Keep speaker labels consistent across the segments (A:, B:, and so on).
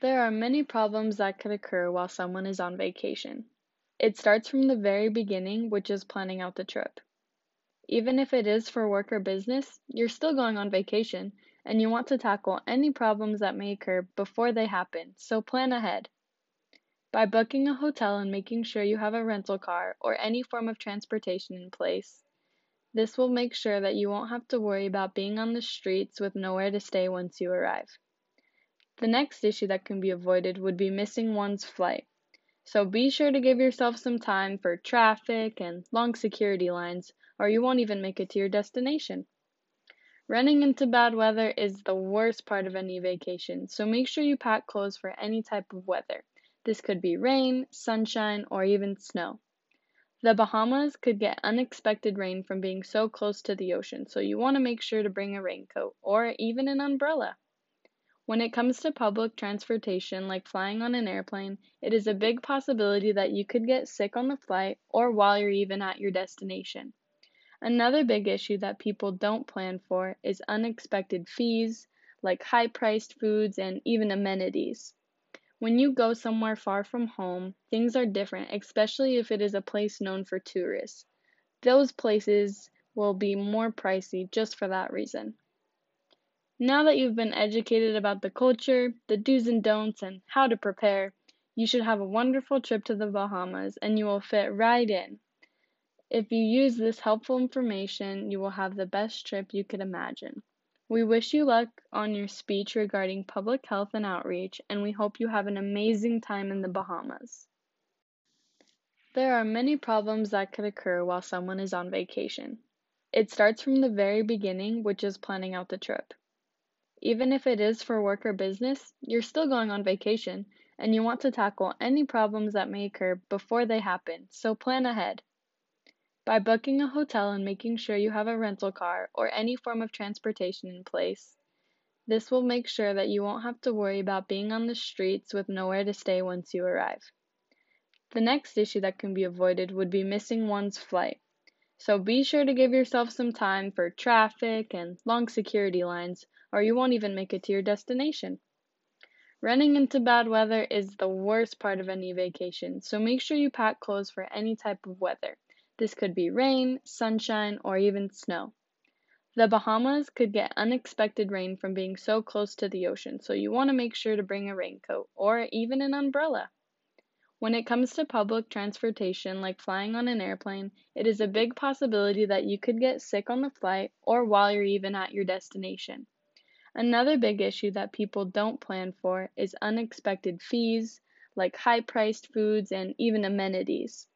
A: There are many problems that could occur while someone is on vacation. It starts from the very beginning, which is planning out the trip. Even if it is for work or business, you're still going on vacation and you want to tackle any problems that may occur before they happen, so plan ahead. By booking a hotel and making sure you have a rental car or any form of transportation in place, this will make sure that you won't have to worry about being on the streets with nowhere to stay once you arrive. The next issue that can be avoided would be missing one's flight. So be sure to give yourself some time for traffic and long security lines, or you won't even make it to your destination. Running into bad weather is the worst part of any vacation, so make sure you pack clothes for any type of weather. This could be rain, sunshine, or even snow. The Bahamas could get unexpected rain from being so close to the ocean, so you want to make sure to bring a raincoat or even an umbrella. When it comes to public transportation, like flying on an airplane, it is a big possibility that you could get sick on the flight or while you're even at your destination. Another big issue that people don't plan for is unexpected fees, like high priced foods and even amenities. When you go somewhere far from home, things are different, especially if it is a place known for tourists. Those places will be more pricey just for that reason. Now that you've been educated about the culture, the do's and don'ts, and how to prepare, you should have a wonderful trip to the Bahamas and you will fit right in. If you use this helpful information, you will have the best trip you could imagine. We wish you luck on your speech regarding public health and outreach, and we hope you have an amazing time in the Bahamas. There are many problems that could occur while someone is on vacation. It starts from the very beginning, which is planning out the trip. Even if it is for work or business, you're still going on vacation and you want to tackle any problems that may occur before they happen, so plan ahead. By booking a hotel and making sure you have a rental car or any form of transportation in place, this will make sure that you won't have to worry about being on the streets with nowhere to stay once you arrive. The next issue that can be avoided would be missing one's flight. So be sure to give yourself some time for traffic and long security lines or you won't even make it to your destination. Running into bad weather is the worst part of any vacation, so make sure you pack clothes for any type of weather. This could be rain, sunshine, or even snow. The Bahamas could get unexpected rain from being so close to the ocean, so you want to make sure to bring a raincoat or even an umbrella. When it comes to public transportation, like flying on an airplane, it is a big possibility that you could get sick on the flight or while you're even at your destination. Another big issue that people don't plan for is unexpected fees, like high priced foods and even amenities.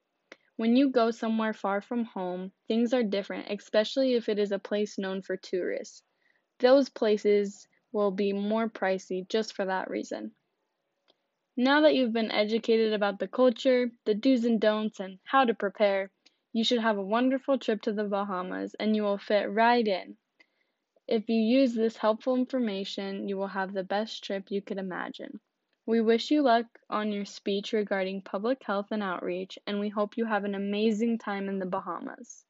A: When you go somewhere far from home, things are different, especially if it is a place known for tourists. Those places will be more pricey just for that reason. Now that you've been educated about the culture, the do's and don'ts, and how to prepare, you should have a wonderful trip to the Bahamas and you will fit right in. If you use this helpful information, you will have the best trip you could imagine. We wish you luck on your speech regarding public health and outreach, and we hope you have an amazing time in the Bahamas.